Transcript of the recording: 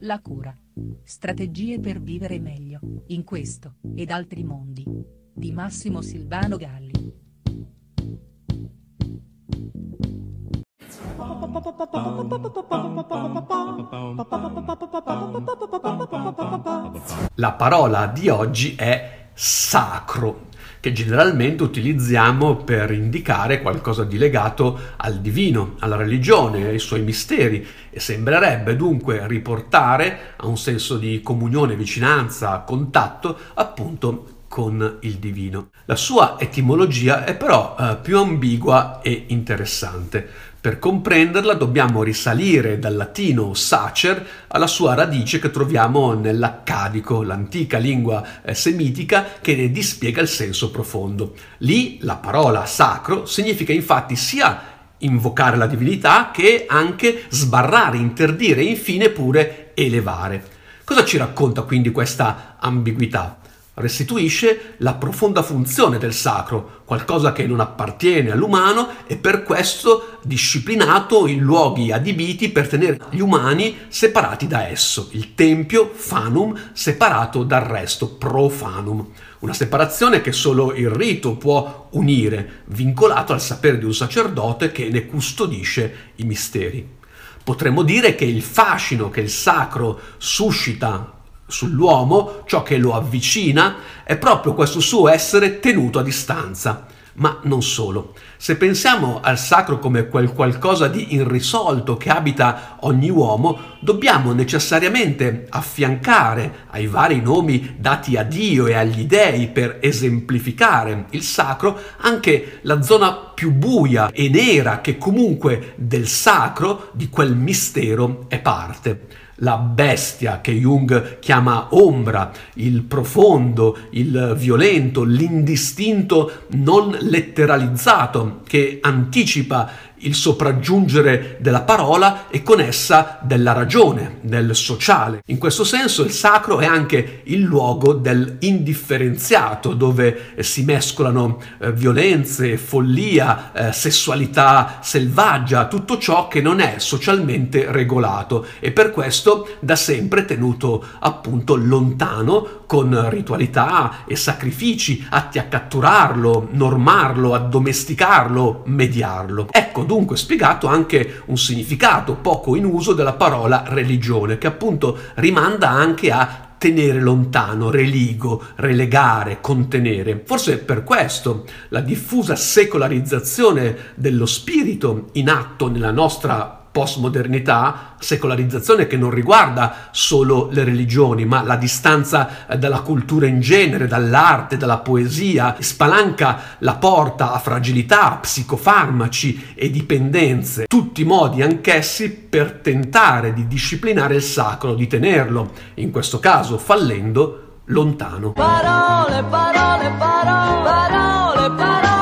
La cura. Strategie per vivere meglio, in questo, ed altri mondi. Di Massimo Silvano Galli. La parola di oggi è sacro che generalmente utilizziamo per indicare qualcosa di legato al divino, alla religione, ai suoi misteri e sembrerebbe dunque riportare a un senso di comunione, vicinanza, contatto appunto con il divino. La sua etimologia è però eh, più ambigua e interessante. Per comprenderla dobbiamo risalire dal latino sacer alla sua radice che troviamo nell'accadico, l'antica lingua eh, semitica che ne dispiega il senso profondo. Lì la parola sacro significa infatti sia invocare la divinità che anche sbarrare, interdire e infine pure elevare. Cosa ci racconta quindi questa ambiguità? Restituisce la profonda funzione del sacro, qualcosa che non appartiene all'umano e per questo disciplinato in luoghi adibiti per tenere gli umani separati da esso, il tempio fanum separato dal resto, profanum, una separazione che solo il rito può unire, vincolato al sapere di un sacerdote che ne custodisce i misteri. Potremmo dire che il fascino che il sacro suscita sull'uomo, ciò che lo avvicina, è proprio questo suo essere tenuto a distanza. Ma non solo. Se pensiamo al sacro come quel qualcosa di irrisolto che abita ogni uomo, dobbiamo necessariamente affiancare ai vari nomi dati a Dio e agli dei per esemplificare il sacro anche la zona più buia e nera che comunque del sacro, di quel mistero, è parte la bestia che Jung chiama ombra, il profondo, il violento, l'indistinto non letteralizzato che anticipa il sopraggiungere della parola e con essa della ragione, del sociale. In questo senso il sacro è anche il luogo dell'indifferenziato, dove si mescolano eh, violenze, follia, eh, sessualità selvaggia, tutto ciò che non è socialmente regolato e per questo da sempre tenuto appunto lontano con ritualità e sacrifici atti a catturarlo, normarlo, addomesticarlo, mediarlo. Ecco dunque spiegato anche un significato poco in uso della parola religione, che appunto rimanda anche a tenere lontano, religo, relegare, contenere. Forse per questo la diffusa secolarizzazione dello spirito in atto nella nostra postmodernità, secolarizzazione che non riguarda solo le religioni, ma la distanza eh, dalla cultura in genere, dall'arte, dalla poesia, spalanca la porta a fragilità, psicofarmaci e dipendenze, tutti modi anch'essi per tentare di disciplinare il sacro, di tenerlo, in questo caso fallendo, lontano. Parole, parole, parole, parole.